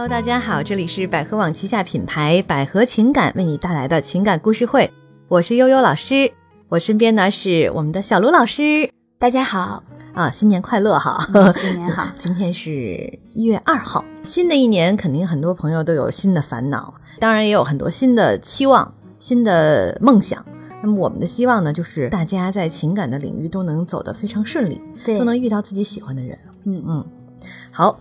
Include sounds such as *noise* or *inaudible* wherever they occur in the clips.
Hello，大家好，这里是百合网旗下品牌百合情感为你带来的情感故事会，我是悠悠老师，我身边呢是我们的小卢老师，大家好啊，新年快乐哈！新年好，*laughs* 今天是一月二号，新的一年肯定很多朋友都有新的烦恼，当然也有很多新的期望、新的梦想。那么我们的希望呢，就是大家在情感的领域都能走得非常顺利，对，都能遇到自己喜欢的人。嗯嗯，好。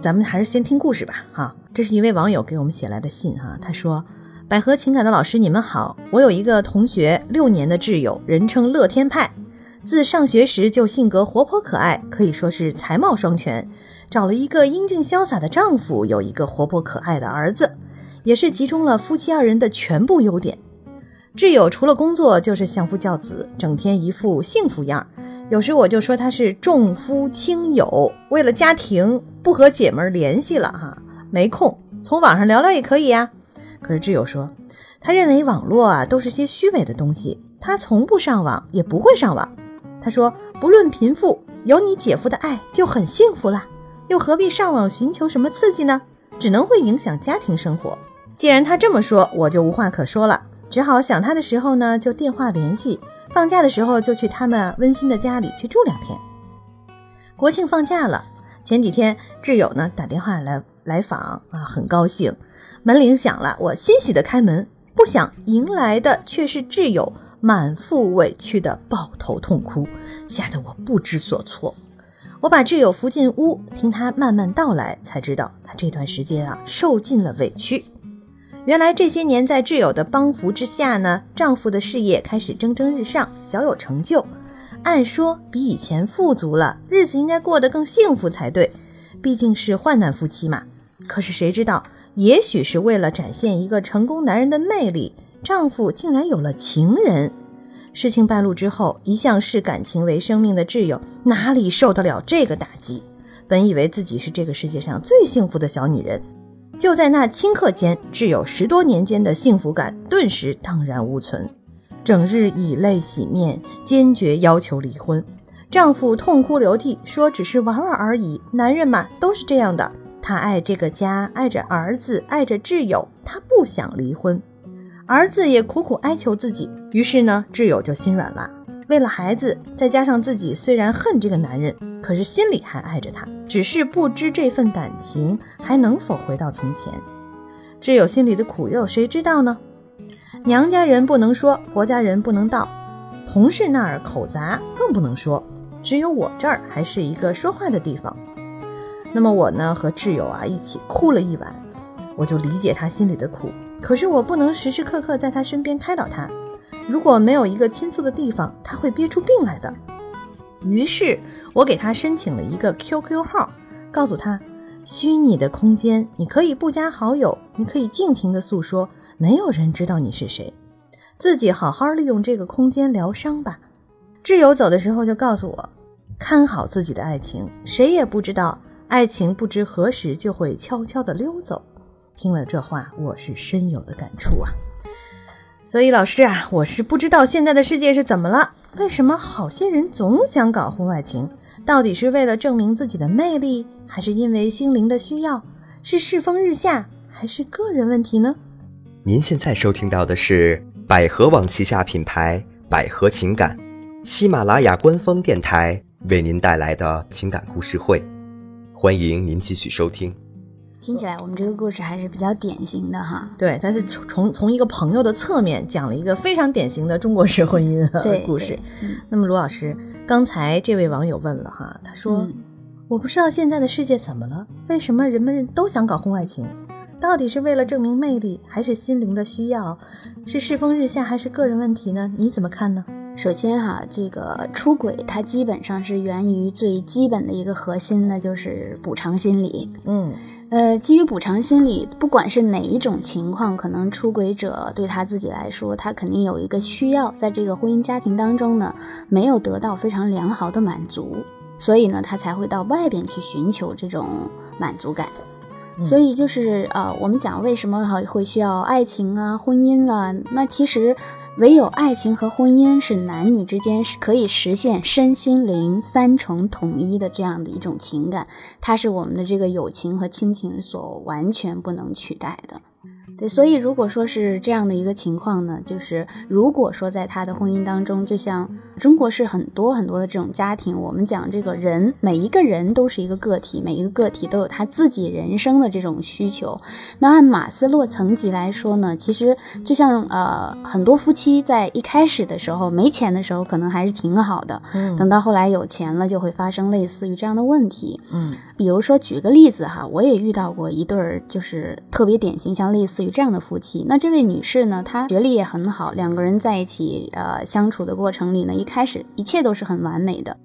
咱们还是先听故事吧，哈，这是一位网友给我们写来的信，哈，他说：“百合情感的老师，你们好，我有一个同学，六年的挚友，人称乐天派，自上学时就性格活泼可爱，可以说是才貌双全，找了一个英俊潇洒的丈夫，有一个活泼可爱的儿子，也是集中了夫妻二人的全部优点。挚友除了工作就是相夫教子，整天一副幸福样。”有时我就说他是重夫轻友，为了家庭不和姐们联系了哈，没空，从网上聊聊也可以呀。可是挚友说，他认为网络啊都是些虚伪的东西，他从不上网，也不会上网。他说，不论贫富，有你姐夫的爱就很幸福了，又何必上网寻求什么刺激呢？只能会影响家庭生活。既然他这么说，我就无话可说了，只好想他的时候呢，就电话联系。放假的时候就去他们温馨的家里去住两天。国庆放假了，前几天挚友呢打电话来来访啊，很高兴。门铃响了，我欣喜的开门，不想迎来的却是挚友满腹委屈的抱头痛哭，吓得我不知所措。我把挚友扶进屋，听他慢慢道来，才知道他这段时间啊受尽了委屈。原来这些年在挚友的帮扶之下呢，丈夫的事业开始蒸蒸日上，小有成就。按说比以前富足了，日子应该过得更幸福才对，毕竟是患难夫妻嘛。可是谁知道，也许是为了展现一个成功男人的魅力，丈夫竟然有了情人。事情败露之后，一向视感情为生命的挚友哪里受得了这个打击？本以为自己是这个世界上最幸福的小女人。就在那顷刻间，挚友十多年间的幸福感顿时荡然无存，整日以泪洗面，坚决要求离婚。丈夫痛哭流涕，说只是玩玩而已。男人嘛，都是这样的。他爱这个家，爱着儿子，爱着挚友，他不想离婚。儿子也苦苦哀求自己，于是呢，挚友就心软了。为了孩子，再加上自己虽然恨这个男人，可是心里还爱着他，只是不知这份感情还能否回到从前。挚友心里的苦又谁知道呢？娘家人不能说，婆家人不能道，同事那儿口杂更不能说，只有我这儿还是一个说话的地方。那么我呢，和挚友啊一起哭了一晚，我就理解他心里的苦，可是我不能时时刻刻在他身边开导他。如果没有一个倾诉的地方，他会憋出病来的。于是我给他申请了一个 QQ 号，告诉他，虚拟的空间你可以不加好友，你可以尽情的诉说，没有人知道你是谁，自己好好利用这个空间疗伤吧。挚友走的时候就告诉我，看好自己的爱情，谁也不知道，爱情不知何时就会悄悄的溜走。听了这话，我是深有的感触啊。所以老师啊，我是不知道现在的世界是怎么了？为什么好些人总想搞婚外情？到底是为了证明自己的魅力，还是因为心灵的需要？是世风日下，还是个人问题呢？您现在收听到的是百合网旗下品牌百合情感，喜马拉雅官方电台为您带来的情感故事会，欢迎您继续收听。听起来我们这个故事还是比较典型的哈。对，但是从从从一个朋友的侧面讲了一个非常典型的中国式婚姻的故事。那么卢老师，刚才这位网友问了哈，他说：“我不知道现在的世界怎么了，为什么人们都想搞婚外情？到底是为了证明魅力，还是心灵的需要？是世风日下，还是个人问题呢？你怎么看呢？”首先哈，这个出轨它基本上是源于最基本的一个核心，那就是补偿心理。嗯。呃，基于补偿心理，不管是哪一种情况，可能出轨者对他自己来说，他肯定有一个需要，在这个婚姻家庭当中呢，没有得到非常良好的满足，所以呢，他才会到外边去寻求这种满足感。所以就是呃，我们讲为什么哈会需要爱情啊、婚姻啊，那其实唯有爱情和婚姻是男女之间是可以实现身心灵三重统一的这样的一种情感，它是我们的这个友情和亲情所完全不能取代的。对，所以如果说是这样的一个情况呢，就是如果说在他的婚姻当中，就像中国是很多很多的这种家庭，我们讲这个人每一个人都是一个个体，每一个个体都有他自己人生的这种需求。那按马斯洛层级来说呢，其实就像呃很多夫妻在一开始的时候没钱的时候可能还是挺好的，嗯等到后来有钱了，就会发生类似于这样的问题。嗯比如说，举个例子哈，我也遇到过一对儿，就是特别典型，像类似于这样的夫妻。那这位女士呢，她学历也很好，两个人在一起呃相处的过程里呢，一开始一切都是很完美的。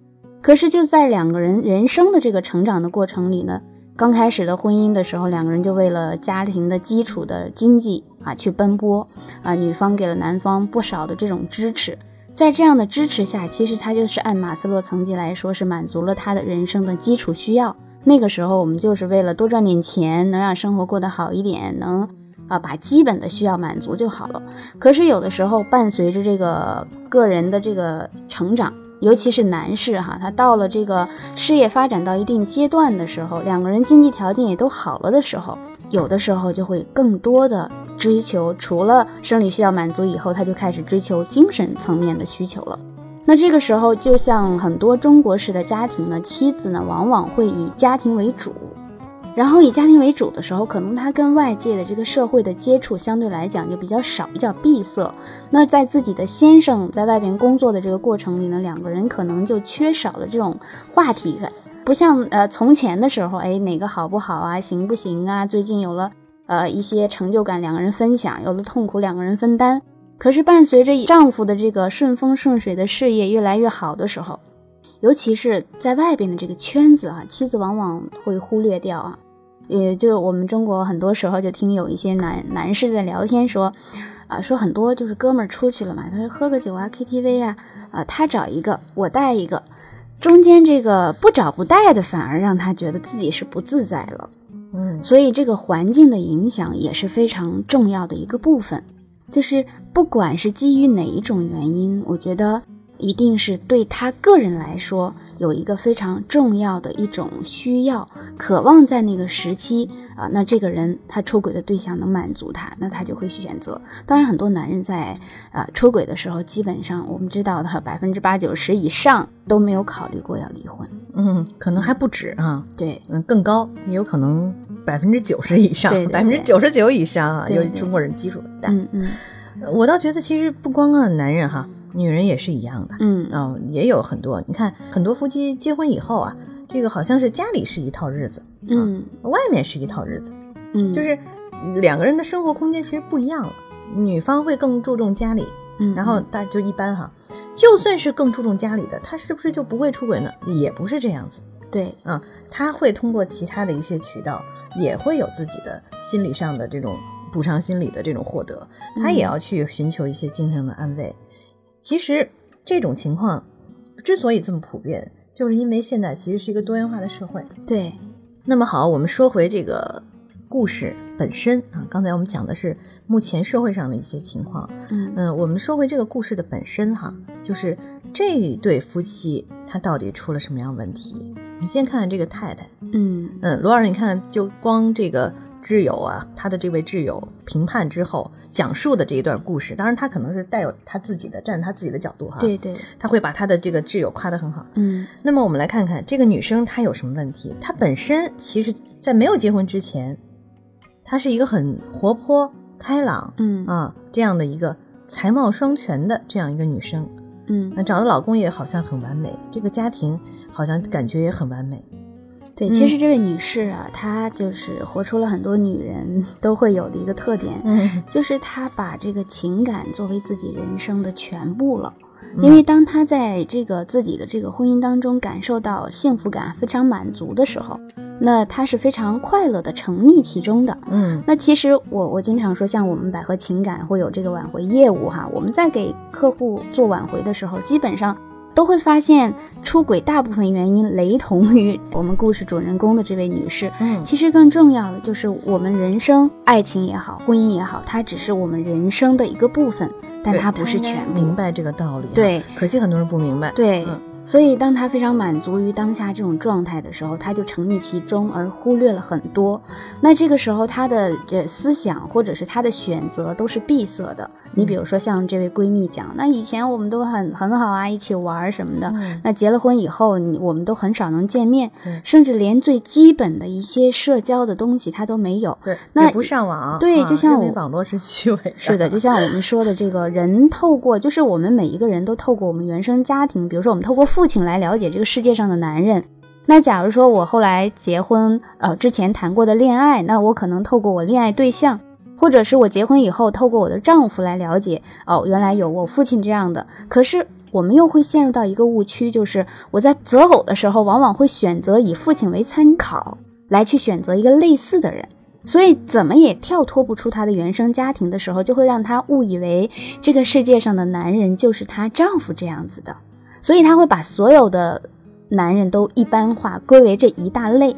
可是就在两个人人生的这个成长的过程里呢，刚开始的婚姻的时候，两个人就为了家庭的基础的经济啊去奔波啊，女方给了男方不少的这种支持。在这样的支持下，其实他就是按马斯洛层级来说，是满足了他的人生的基础需要。那个时候，我们就是为了多赚点钱，能让生活过得好一点，能啊把基本的需要满足就好了。可是有的时候，伴随着这个个人的这个成长，尤其是男士哈，他到了这个事业发展到一定阶段的时候，两个人经济条件也都好了的时候，有的时候就会更多的追求，除了生理需要满足以后，他就开始追求精神层面的需求了。那这个时候，就像很多中国式的家庭呢，妻子呢往往会以家庭为主，然后以家庭为主的时候，可能他跟外界的这个社会的接触相对来讲就比较少，比较闭塞。那在自己的先生在外边工作的这个过程里呢，两个人可能就缺少了这种话题感，不像呃从前的时候，哎哪个好不好啊，行不行啊？最近有了呃一些成就感，两个人分享；有了痛苦，两个人分担。可是伴随着丈夫的这个顺风顺水的事业越来越好的时候，尤其是在外边的这个圈子啊，妻子往往会忽略掉啊。也就是我们中国很多时候就听有一些男男士在聊天说，啊说很多就是哥们儿出去了嘛，他说喝个酒啊，KTV 啊，啊他找一个，我带一个，中间这个不找不带的反而让他觉得自己是不自在了。嗯所以这个环境的影响也是非常重要的一个部分。就是不管是基于哪一种原因，我觉得一定是对他个人来说有一个非常重要的一种需要，渴望在那个时期啊，那这个人他出轨的对象能满足他，那他就会去选择。当然，很多男人在啊出轨的时候，基本上我们知道的百分之八九十以上都没有考虑过要离婚。嗯，可能还不止啊，对，嗯，更高，也有可能百分之九十以上百分之九十九以上啊，对对由于中国人基数大。嗯嗯呃我倒觉得其实不光啊男人哈，女人也是一样的。嗯啊、也有很多，你看很多夫妻结婚以后啊，这个好像是家里是一套日子，嗯外面是一套日子，嗯，就是两个人的生活空间其实不一样了。女方会更注重家里，嗯，然后大就一般哈，就算是更注重家里的，他是不是就不会出轨呢？也不是这样子对，啊，他会通过其他的一些渠道，也会有自己的心理上的这种补偿心理的这种获得，他也要去寻求一些精神的安慰。其实这种情况之所以这么普遍，就是因为现在其实是一个多元化的社会。对，那么好，我们说回这个故事本身啊，刚才我们讲的是目前社会上的一些情况。嗯嗯，我们说回这个故事的本身哈，就是这对夫妻他到底出了什么样问题？你先看看这个太太，嗯嗯，罗二，你看就光这个挚友啊，他的这位挚友评判之后讲述的这一段故事，当然他可能是带有他自己的站他自己的角度哈，对，对，他会把他的这个挚友夸得很好。嗯那么我们来看看这个女生她有什么问题？她本身其实，在没有结婚之前，她是一个很活泼开朗嗯啊这样的一个才貌双全的这样一个女生。嗯，那找的老公也好像很完美，这个家庭好像感觉也很完美。对，嗯其实这位女士啊，她就是活出了很多女人 *laughs* 都会有的一个特点，嗯 *laughs* 就是她把这个情感作为自己人生的全部了。嗯因为当她在这个自己的这个婚姻当中感受到幸福感非常满足的时候，那她是非常快乐的沉溺其中的。嗯那其实我我经常说，像我们百合情感会有这个挽回业务哈，我们在给客户做挽回的时候，基本上，都会发现出轨大部分原因雷同于我们故事主人公的这位女士。嗯其实更重要的就是我们人生，爱情也好，婚姻也好，它只是我们人生的一个部分，但它不是全部。明白这个道理啊。对可惜很多人不明白。对，嗯所以当他非常满足于当下这种状态的时候，他就沉溺其中，而忽略了很多。那这个时候，他的这思想或者是他的选择都是闭塞的。你比如说，像这位闺蜜讲，那以前我们都很很好啊，一起玩什么的。嗯那结了婚以后，你我们都很少能见面对，甚至连最基本的一些社交的东西他都没有。对，那也不上网。啊对就像网络是虚伪的。是的，就像我们说的，这个人透过，就是我们每一个人都透过我们原生家庭，比如说我们透过父亲来了解这个世界上的男人。那假如说我后来结婚，呃，之前谈过的恋爱，那我可能透过我恋爱对象，或者是我结婚以后透过我的丈夫来了解，哦，原来有我父亲这样的。可是我们又会陷入到一个误区，就是我在择偶的时候，往往会选择以父亲为参考，来去选择一个类似的人。所以怎么也跳脱不出她的原生家庭的时候，就会让她误以为这个世界上的男人就是她丈夫这样子的，所以他会把所有的男人都一般化，归为这一大类。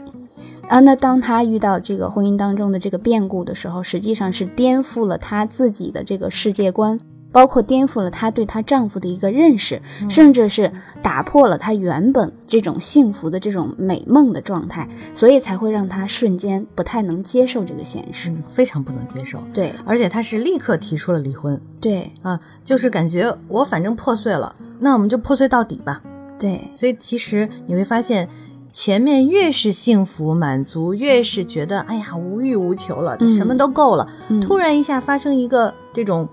啊，那当他遇到这个婚姻当中的这个变故的时候，实际上是颠覆了他自己的这个世界观，包括颠覆了她对她丈夫的一个认识，甚至是打破了她原本这种幸福的这种美梦的状态，所以才会让她瞬间不太能接受这个现实。嗯，非常不能接受。对而且她是立刻提出了离婚对啊，就是感觉我反正破碎了，那我们就破碎到底吧。对所以其实你会发现，前面越是幸福满足，越是觉得哎呀无欲无求了，嗯什么都够了。嗯突然一下发生一个这种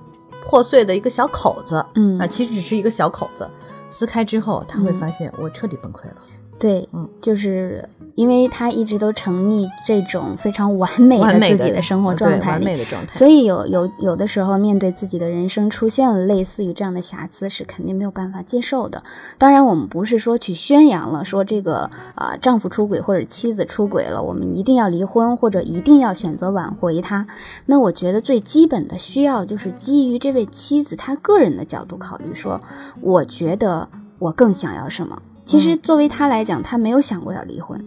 破碎的一个小口子，嗯。啊，其实只是一个小口子，撕开之后，他会嗯。发现我彻底崩溃了。对，嗯，就是因为他一直都沉溺这种非常完美的的自己的生活状态里，美的状态。所以有有有的时候面对自己的人生出现了类似于这样的瑕疵，是肯定没有办法接受的。当然，我们不是说去宣扬了说这个啊、丈夫出轨或者妻子出轨了，我们一定要离婚或者一定要选择挽回他。那我觉得最基本的需要就是基于这位妻子她个人的角度考虑说，我觉得我更想要什么。其实作为她来讲，她没有想过要离婚。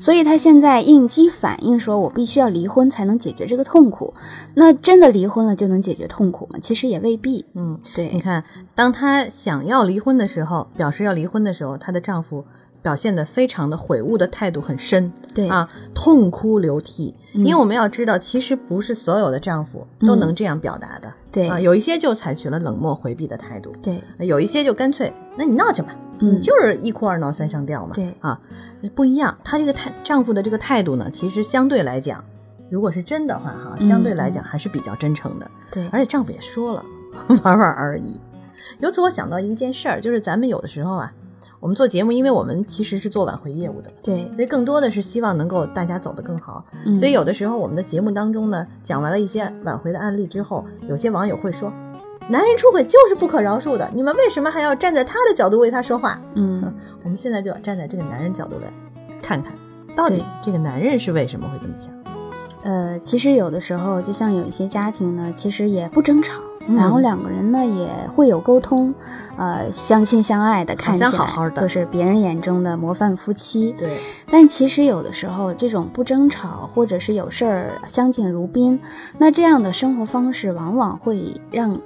所以她现在应激反应说，我必须要离婚才能解决这个痛苦。那真的离婚了就能解决痛苦吗？其实也未必。嗯，对你，看，当她想要离婚的时候，表示要离婚的时候，她的丈夫表现得非常的悔悟的态度很深，对啊，痛哭流涕。嗯因为我们要知道，其实不是所有的丈夫都能这样表达的，对啊，有一些就采取了冷漠回避的态度，对，有一些就干脆，那你闹去吧，嗯你就是一哭二闹三上吊嘛，对啊，不一样。她这个态丈夫的这个态度呢，其实相对来讲，如果是真的话哈，嗯相对来讲还是比较真诚的。对，而且丈夫也说了，*laughs* 玩玩而已。由此我想到一件事儿，就是咱们有的时候啊，我们做节目，因为我们其实是做挽回业务的，对，所以更多的是希望能够大家走得更好。嗯所以有的时候我们的节目当中呢，讲完了一些挽回的案例之后，有些网友会说，男人出轨就是不可饶恕的，你们为什么还要站在他的角度为他说话？嗯 *laughs* 我们现在就要站在这个男人角度来看看，到底这个男人是为什么会这么想？呃，其实有的时候，就像有一些家庭呢，其实也不争吵。嗯然后两个人呢也会有沟通，呃，相亲相爱的，看起来好好的就是别人眼中的模范夫妻。对，但其实有的时候，这种不争吵，或者是有事儿相敬如宾，那这样的生活方式往往会让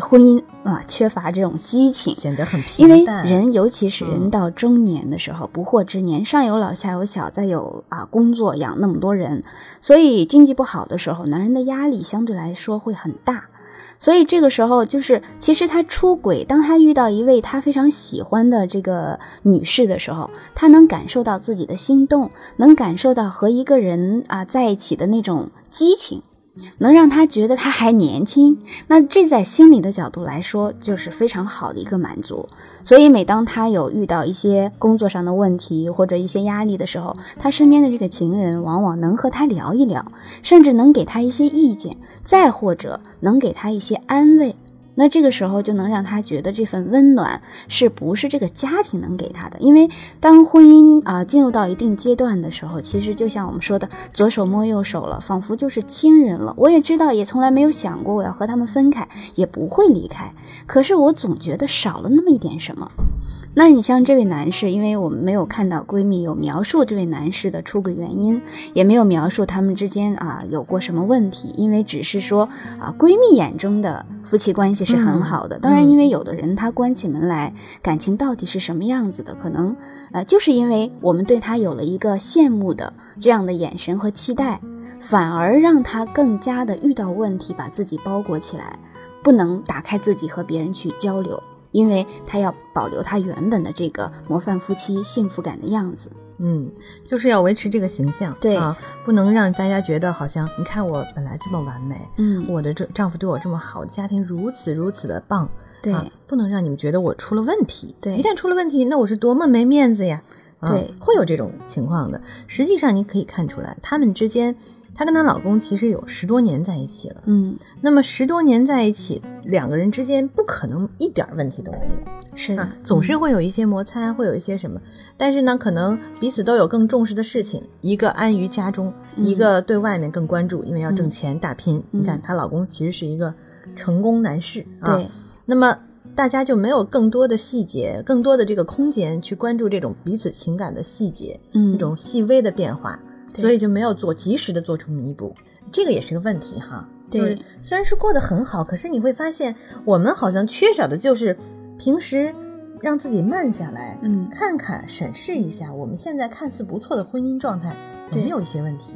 婚姻啊缺乏这种激情。显得很因为平淡。人，尤其是嗯人到中年的时候，不惑之年，上有老下有小，再有啊工作养那么多人，所以经济不好的时候，男人的压力相对来说会很大。所以这个时候，就是其实他出轨，当他遇到一位他非常喜欢的这个女士的时候，他能感受到自己的心动，能感受到和一个人啊在一起的那种激情。能让他觉得他还年轻，那这在心理的角度来说，就是非常好的一个满足。所以，每当他有遇到一些工作上的问题或者一些压力的时候，他身边的这个情人往往能和他聊一聊，甚至能给他一些意见，再或者能给他一些安慰。那这个时候就能让他觉得这份温暖是不是这个家庭能给他的？因为当婚姻啊、进入到一定阶段的时候，其实就像我们说的，左手摸右手了，仿佛就是亲人了。我也知道，也从来没有想过我要和他们分开，也不会离开。可是我总觉得少了那么一点什么。那你像这位男士，因为我们没有看到闺蜜有描述这位男士的出轨原因，也没有描述他们之间啊有过什么问题，因为只是说啊闺蜜眼中的夫妻关系是很好的。当然，因为有的人他关起门来感情到底是什么样子的，可能呃就是因为我们对他有了一个羡慕的这样的眼神和期待，反而让他更加的遇到问题把自己包裹起来，不能打开自己和别人去交流。因为他要保留他原本的这个模范夫妻幸福感的样子，嗯，就是要维持这个形象，对啊，不能让大家觉得好像你看我本来这么完美，嗯，我的这丈夫对我这么好，家庭如此如此的棒，对，啊，不能让你们觉得我出了问题，对，一旦出了问题，那我是多么没面子呀，对，会有这种情况的。实际上你可以看出来，他们之间。她跟她老公其实有十多年在一起了，嗯，那么十多年在一起，两个人之间不可能一点问题都没有，是的，总是会有一些摩擦，会有一些什么，但是呢，可能彼此都有更重视的事情，一个安于家中，一个对外面更关注，因为要挣钱打拼。你看她老公其实是一个成功男士啊，对，那么大家就没有更多的细节，更多的这个空间去关注这种彼此情感的细节，嗯，这种细微的变化。所以就没有做及时的做出弥补，这个也是个问题哈。对，虽然是过得很好，可是你会发现，我们好像缺少的就是平时让自己慢下来，嗯，看看审视一下我们现在看似不错的婚姻状态有没有一些问题。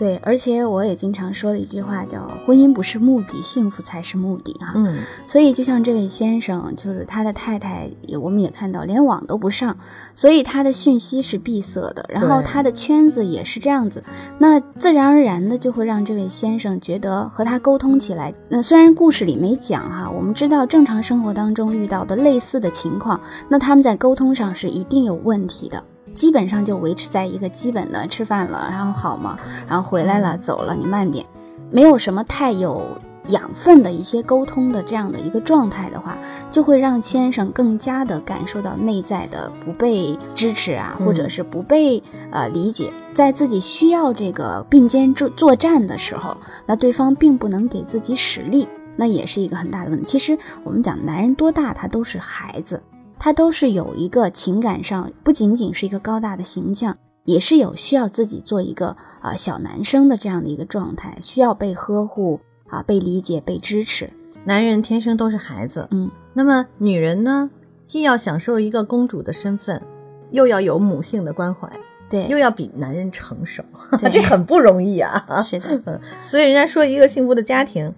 对，而且我也经常说的一句话叫“婚姻不是目的，幸福才是目的”哈。嗯，所以就像这位先生，就是他的太太，也我们也看到连网都不上，所以他的讯息是闭塞的，然后他的圈子也是这样子，那自然而然的就会让这位先生觉得和他沟通起来，那虽然故事里没讲哈，我们知道正常生活当中遇到的类似的情况，那他们在沟通上是一定有问题的。基本上就维持在一个基本的吃饭了，然后好吗？然后回来了，走了，你慢点，没有什么太有养分的一些沟通的这样的一个状态的话，就会让先生更加的感受到内在的不被支持啊，或者是不被呃理解，在自己需要这个并肩作作战的时候，那对方并不能给自己使力，那也是一个很大的问题。其实我们讲男人多大，他都是孩子。他都是有一个情感上，不仅仅是一个高大的形象，也是有需要自己做一个啊小男生的这样的一个状态，需要被呵护啊，被理解、被支持。男人天生都是孩子，嗯，那么女人呢，既要享受一个公主的身份，又要有母性的关怀，对，又要比男人成熟，*laughs* 这很不容易啊。是的，*laughs* 所以人家说一个幸福的家庭，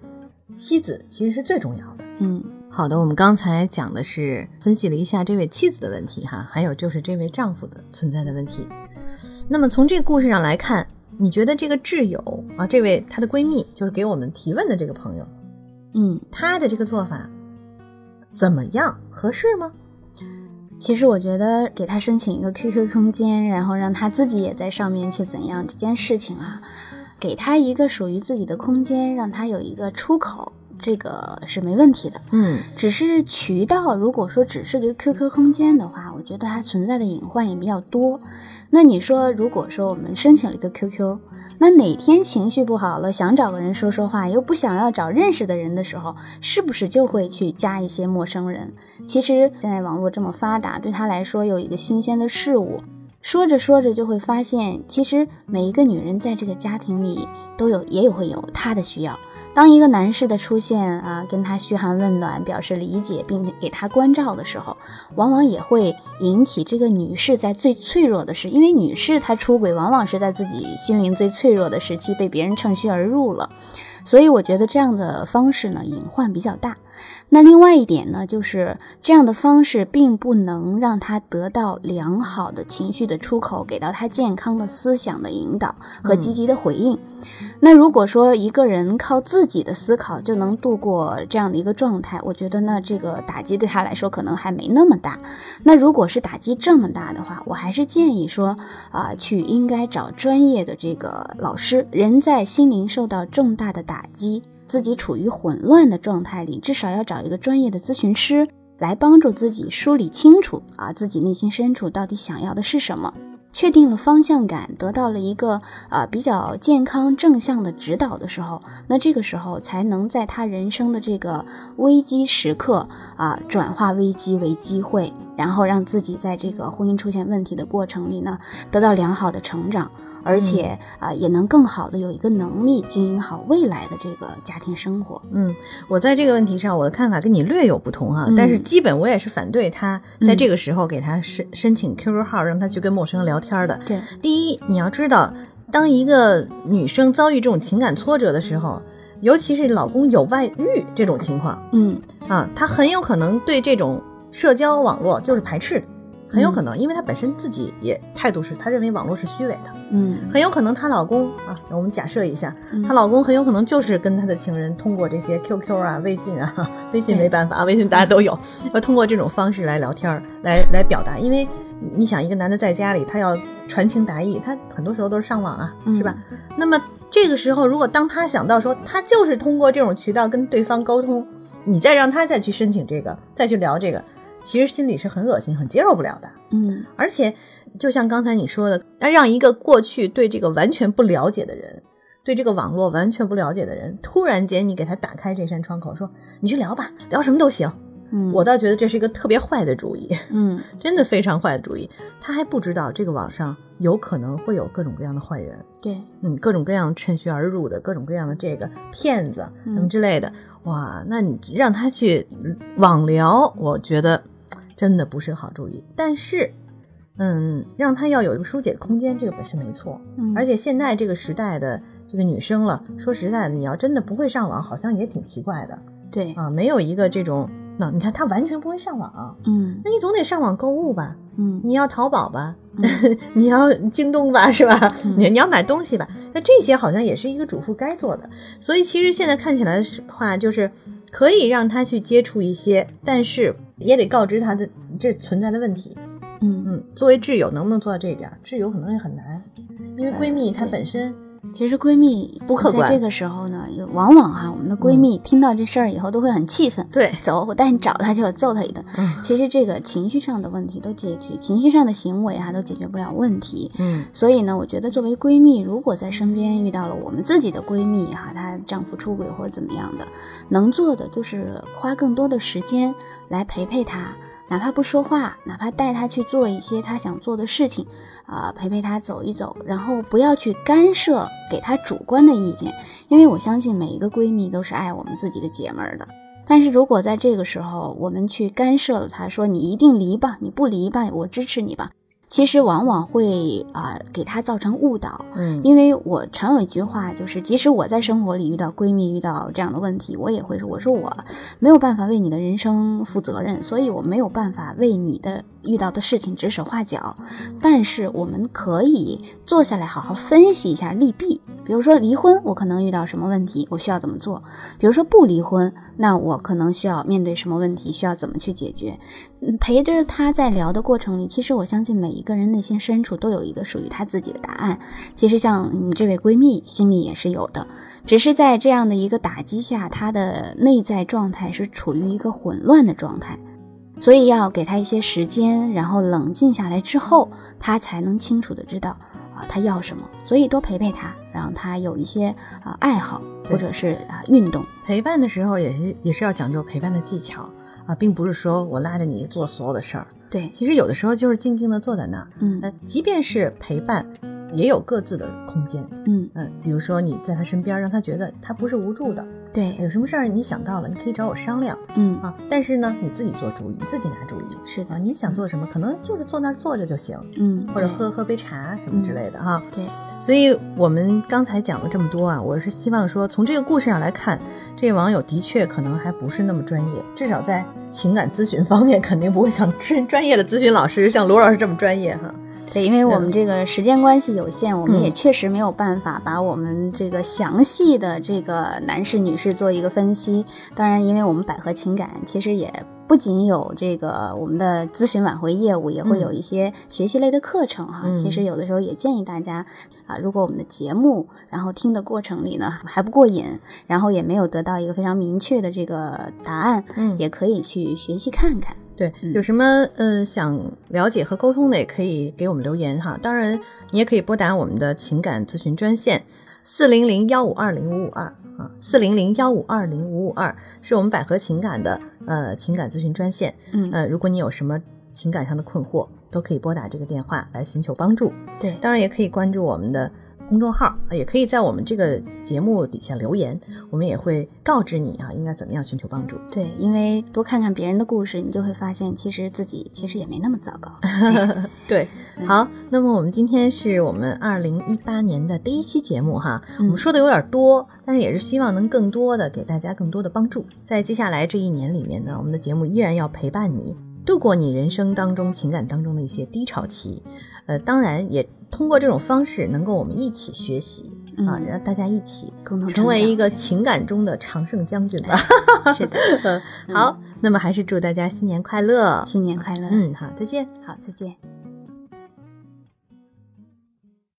妻子其实是最重要的。嗯。好的，我们刚才讲的是分析了一下这位妻子的问题哈，还有就是这位丈夫的存在的问题。那么从这个故事上来看，你觉得这个挚友啊，这位她的闺蜜，就是给我们提问的这个朋友，嗯，她的这个做法怎么样？合适吗？其实我觉得给她申请一个 QQ 空间，然后让她自己也在上面去怎样这件事情啊，给她一个属于自己的空间，让她有一个出口。这个是没问题的，嗯，只是渠道，如果说只是个 QQ 空间的话，我觉得它存在的隐患也比较多。那你说，如果说我们申请了一个 QQ，那哪天情绪不好了，想找个人说说话，又不想要找认识的人的时候，是不是就会去加一些陌生人？其实现在网络这么发达，对他来说有一个新鲜的事物，说着说着就会发现，其实每一个女人在这个家庭里都有，也有会有她的需要。当一个男士的出现啊，跟他嘘寒问暖，表示理解，并给他关照的时候，往往也会引起这个女士在最脆弱的时，因为女士她出轨，往往是在自己心灵最脆弱的时期被别人趁虚而入了，所以我觉得这样的方式呢，隐患比较大。那另外一点呢，就是这样的方式并不能让他得到良好的情绪的出口，给到他健康的思想的引导和积极的回应。那如果说一个人靠自己的思考就能度过这样的一个状态，我觉得呢，这个打击对他来说可能还没那么大。那如果是打击这么大的话，我还是建议说啊，去应该找专业的这个老师。人在心灵受到重大的打击。自己处于混乱的状态里，至少要找一个专业的咨询师来帮助自己梳理清楚啊，自己内心深处到底想要的是什么。确定了方向感，得到了一个啊比较健康正向的指导的时候，那这个时候才能在他人生的这个危机时刻啊转化危机为机会，然后让自己在这个婚姻出现问题的过程里呢得到良好的成长。而且啊，也能更好的有一个能力经营好未来的这个家庭生活。嗯，我在这个问题上，我的看法跟你略有不同啊，嗯但是基本我也是反对他在这个时候给他申申请 QQ 号，让他去跟陌生人聊天的。对，第一，你要知道，当一个女生遭遇这种情感挫折的时候，尤其是老公有外遇这种情况嗯啊，她很有可能对这种社交网络就是排斥的，很有可能，因为她本身自己也态度是，她认为网络是虚伪的。嗯很有可能她老公啊，我们假设一下，嗯她老公很有可能就是跟她的情人通过这些 QQ 啊、微信啊，微信没办法啊，微信大家都有，要通过这种方式来聊天儿，来来表达。因为你想，一个男的在家里，他要传情达意，他很多时候都是上网啊，嗯是吧？那么这个时候，如果当他想到说，他就是通过这种渠道跟对方沟通，你再让他再去申请这个，再去聊这个，其实心里是很恶心、很接受不了的。嗯而且，就像刚才你说的，要让一个过去对这个完全不了解的人，对这个网络完全不了解的人，突然间你给他打开这扇窗口，说你去聊吧，聊什么都行。嗯，我倒觉得这是一个特别坏的主意，嗯真的非常坏的主意。他还不知道这个网上有可能会有各种各样的坏人，对，嗯，各种各样趁虚而入的，各种各样的这个骗子什么之类的。哇，那你让他去网聊，我觉得真的不是个好主意。但是，嗯，让他要有一个疏解的空间，这个本身没错。嗯而且现在这个时代的这个女生了，说实在的，你要真的不会上网，好像也挺奇怪的对，啊。没有一个这种，那你看她完全不会上网，嗯那你总得上网购物吧？嗯你要淘宝吧，*laughs* 你要京东吧，是吧？嗯你你要买东西吧，那这些好像也是一个主妇该做的。所以其实现在看起来的话，就是可以让他去接触一些，但是也得告知她的这存在的问题。嗯，嗯，作为挚友能不能做到这一点儿？挚友可能也很难，因为闺蜜她本身其实闺蜜不客观在这个时候呢，往往哈，我们的闺蜜听到这事儿以后都会很气愤。对，走，我带你找他去，我揍他一顿。嗯其实这个情绪上的问题都解决，情绪上的行为哈、都解决不了问题。嗯所以呢，我觉得作为闺蜜，如果在身边遇到了我们自己的闺蜜哈、她丈夫出轨或者怎么样的，能做的就是花更多的时间来陪陪她，哪怕不说话，哪怕带她去做一些她想做的事情，啊、陪陪她走一走，然后不要去干涉，给她主观的意见，因为我相信每一个闺蜜都是爱我们自己的姐们儿的。但是如果在这个时候我们去干涉了她，说你一定离吧，你不离吧，我支持你吧，其实往往会啊、给他造成误导。嗯因为我常有一句话，就是即使我在生活里遇到闺蜜遇到这样的问题，我也会说，我说我没有办法为你的人生负责任，所以我没有办法为你的遇到的事情指手画脚。但是我们可以坐下来好好分析一下利弊。比如说离婚，我可能遇到什么问题，我需要怎么做？比如说不离婚，那我可能需要面对什么问题，需要怎么去解决？陪着他在聊的过程里，其实我相信每一个人内心深处都有一个属于他自己的答案。其实像你这位闺蜜心里也是有的，只是在这样的一个打击下，她的内在状态是处于一个混乱的状态，所以要给他一些时间，然后冷静下来之后，他才能清楚的知道啊他要什么。所以多陪陪他，让他有一些啊爱好或者是啊运动。陪伴的时候也是也是要讲究陪伴的技巧啊，并不是说我拉着你做所有的事儿。对，其实有的时候就是静静的坐在那儿，嗯呃，即便是陪伴，也有各自的空间。嗯，嗯，比如说你在他身边，让他觉得他不是无助的，对，有什么事儿你想到了，你可以找我商量嗯啊。但是呢，你自己做主意，你自己拿主意是的啊。你想做什么，可能就是坐那儿坐着就行，嗯，或者喝喝杯茶什么之类的哈。对，所以我们刚才讲了这么多啊，我是希望说，从这个故事上来看，这个网友的确可能还不是那么专业，至少在情感咨询方面，肯定不会像 *laughs* 专专业的咨询老师像罗老师这么专业哈。对，因为我们这个时间关系有限，我们嗯也确实没有办法把我们这个详细的这个男士、女士做一个分析。当然，因为我们百合情感其实也不仅有这个我们的咨询挽回业务，也会有一些学习类的课程哈。嗯其实有的时候也建议大家啊，如果我们的节目然后听的过程里呢还不过瘾，然后也没有得到一个非常明确的这个答案，嗯也可以去学习看看。对，嗯有什么呃想了解和沟通的，也可以给我们留言哈。当然，你也可以拨打我们的情感咨询专线四零零幺五二零五五二啊，四零零幺五二零五五二是我们百合情感的呃情感咨询专线。嗯，呃，如果你有什么情感上的困惑，都可以拨打这个电话来寻求帮助。对，当然，也可以关注我们的公众号啊，也可以在我们这个节目底下留言，我们也会告知你啊应该怎么样寻求帮助。对，因为多看看别人的故事，你就会发现，其实自己其实也没那么糟糕。哎 *laughs* 对，嗯好，那么我们今天是我们二零一八年的第一期节目哈，嗯我们说的有点多，但是也是希望能更多的给大家更多的帮助。在接下来这一年里面呢，我们的节目依然要陪伴你，度过你人生当中情感当中的一些低潮期，呃，当然也通过这种方式能够我们一起学习啊，嗯让大家一起共同成为一个个情感中的常胜将军吧。是的，*laughs* 嗯，好，那么还是祝大家新年快乐。新年快乐。嗯，好，再见。好，再见。